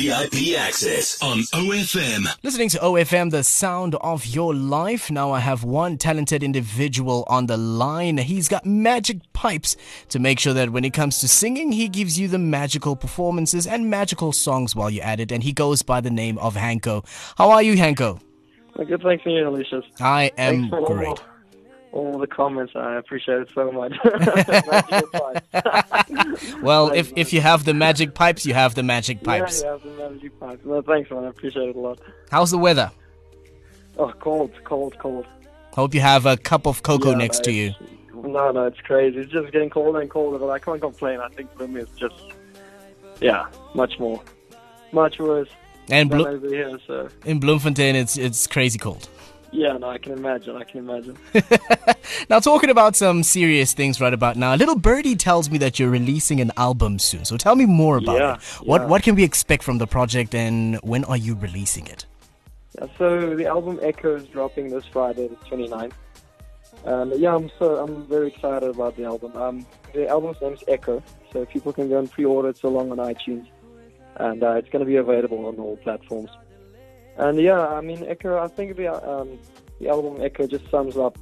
VIP access on OFM. Listening to OFM, the sound of your life. Now I have one talented individual on the line. He's got magic pipes to make sure that when it comes to singing, he gives you the magical performances and magical songs while you're at it. And he goes by the name of Hanco. How are you, Hanco? Good, thanks for you, Alucius. I am great. All, all the comments, I appreciate it so much. Well, if, if you have the magic pipes, you have the magic pipes. Yeah, yeah, the magic pipes. No, thanks, man. I appreciate it a lot. How's the weather? Oh, cold, cold, cold. Hope you have a cup of cocoa Yeah, next no, to you. No, no, it's crazy. It's just getting colder and colder, but I can't complain. I think Bloem is just, yeah, much more, much worse And Blo- here. So, in Bloemfontein, it's it's crazy cold. Yeah, no, I can imagine. I can imagine. Now, talking about some serious things right about now, Little Birdie tells me that you're releasing an album soon. So tell me more about Yeah, it. What yeah. what can we expect from the project, and when are you releasing it? Yeah, so the album Echo is dropping this Friday, the 29th. And yeah, I'm so I'm very excited about the album. Um, the album's name is Echo, so people can go and pre-order it along on iTunes, and uh, it's going to be available on all platforms. And yeah, I mean Echo. I think the um, the album Echo just sums up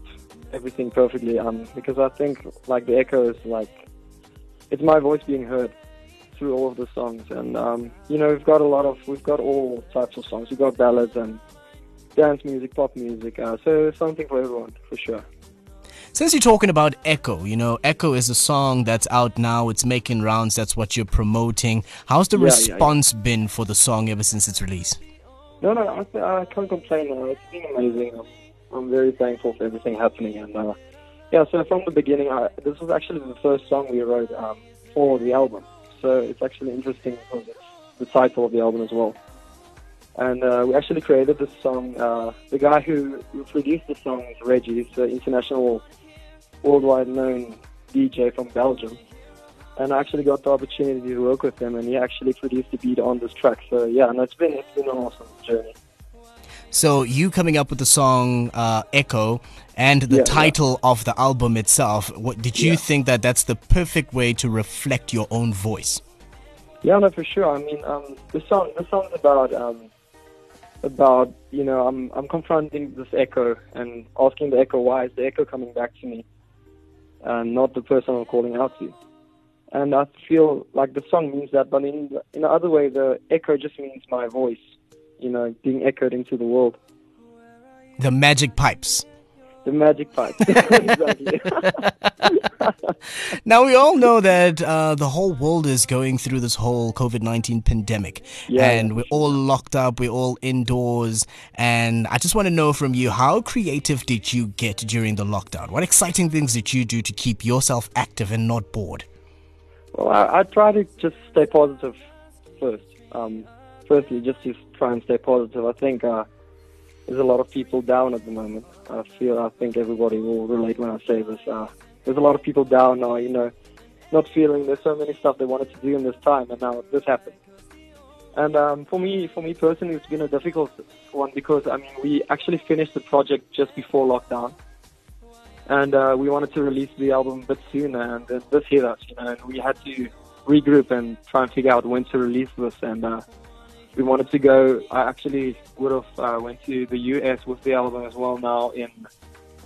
everything perfectly. Um, because I think like the Echo is like it's my voice being heard through all of the songs, and um, you know we've got a lot of we've got all types of songs. We've got ballads and dance music, pop music. Uh, so something for everyone for sure. Since you're talking about Echo, you know, Echo is a song that's out now. It's making rounds. That's what you're promoting. How's the Yeah, yeah, yeah. response been for the song ever since its release? No, no, I, I can't complain. Uh, it's been amazing. I'm, I'm very thankful for everything happening. And uh, yeah, so from the beginning, I, this was actually the first song we wrote um, for the album. So it's actually interesting because it's the title of the album as well. And uh, we actually created this song. Uh, the guy who, who produced the song is Regi. He's an international, worldwide known DJ from Belgium. And I actually got the opportunity to work with him, and he actually produced the beat on this track. So yeah, and it's been it's been an awesome journey. So you coming up with the song uh, Echo and the Yeah, yeah. title of the album itself. What did you Yeah. think that that's the perfect way to reflect your own voice? Yeah, no, for sure. I mean, um, the song the song's about um, about you know I'm I'm confronting this echo and asking the echo why is the echo coming back to me, and not the person I'm calling out to. And I feel like the song means that, but in in the other way, the echo just means my voice, you know, being echoed into the world. The magic pipes. The magic pipes. Now we all know that uh, the whole world is going through this whole COVID nineteen pandemic, Yeah, and we're all locked up. We're all indoors, and I just want to know from you how creative did you get during the lockdown? What exciting things did you do to keep yourself active and not bored? Well, I, I try to just stay positive first. Um, firstly, just to try and stay positive. I think uh, there's a lot of people down at the moment. I feel, I think everybody will relate when I say this. Uh, there's a lot of people down now, you know, not feeling there's so many stuff they wanted to do in this time, and now this happened. And um, for me, for me personally, it's been a difficult one because I mean, we actually finished the project just before lockdown, and uh, we wanted to release the album a bit sooner, and then this hit us, you know, and we had to regroup and try and figure out when to release this, and uh, we wanted to go. I actually would have uh, went to the US with the album as well now in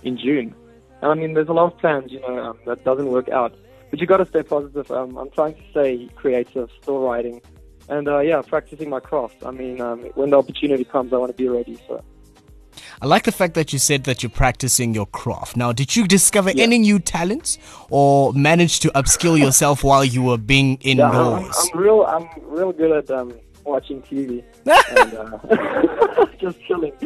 in June. And I mean, there's a lot of plans, you know, um, that doesn't work out. But you got to stay positive. Um, I'm trying to stay creative, still writing, and uh, yeah, practicing my craft. I mean, um, when the opportunity comes, I want to be ready. So. I like the fact that you said that you're practicing your craft. Now, did you discover Yeah. any new talents or manage to upskill yourself while you were being Yeah, I'm. I'm real. I'm real good at um, watching TV and uh, just chilling.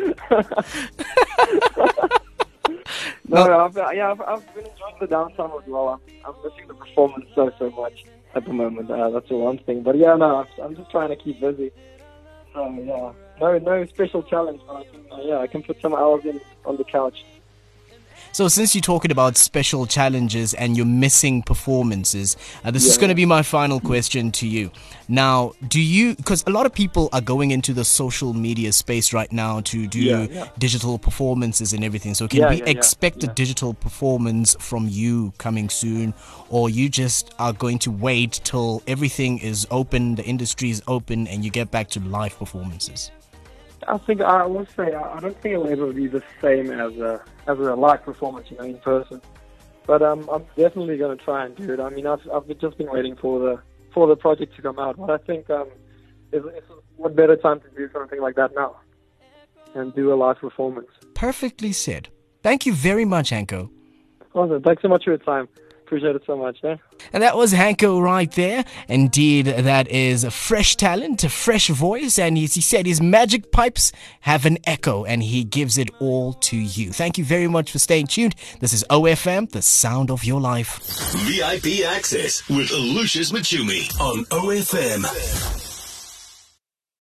no, no, I've, yeah, I've, I've been enjoying the downtime as well. I'm, I'm missing the performance so so much at the moment. Uh, that's the one thing. But yeah, no, I'm just trying to keep busy. So yeah, no, no special challenge, but I uh, yeah, I can put some hours in on the couch. So, since you're talking about special challenges and you're missing performances, uh, this is going to be my final question to you. Now, do you, because a lot of people are going into the social media space right now to do Yeah, yeah. digital performances and everything. So, can Yeah, we yeah, yeah, expect a digital performance from you coming soon, or you just are going to wait till everything is open, the industry is open, and you get back to live performances? I think I will say I don't think it'll ever be the same as a as a live performance, you know, in person. But um, I'm definitely going to try and do it. I mean, I've I've just been waiting for the for the project to come out. But I think um, it's, it's what better time to do something like that now and do a live performance. Perfectly said. Thank you very much, Anko. Awesome. Thanks so much for your time. Appreciate it so much. Eh? And that was Hanco right there. Indeed, that is a fresh talent, a fresh voice, and as he said, his magic pipes have an echo, and he gives it all to you. Thank you very much for staying tuned. This is OFM, the sound of your life. VIP access with Lucius Mocumi on OFM.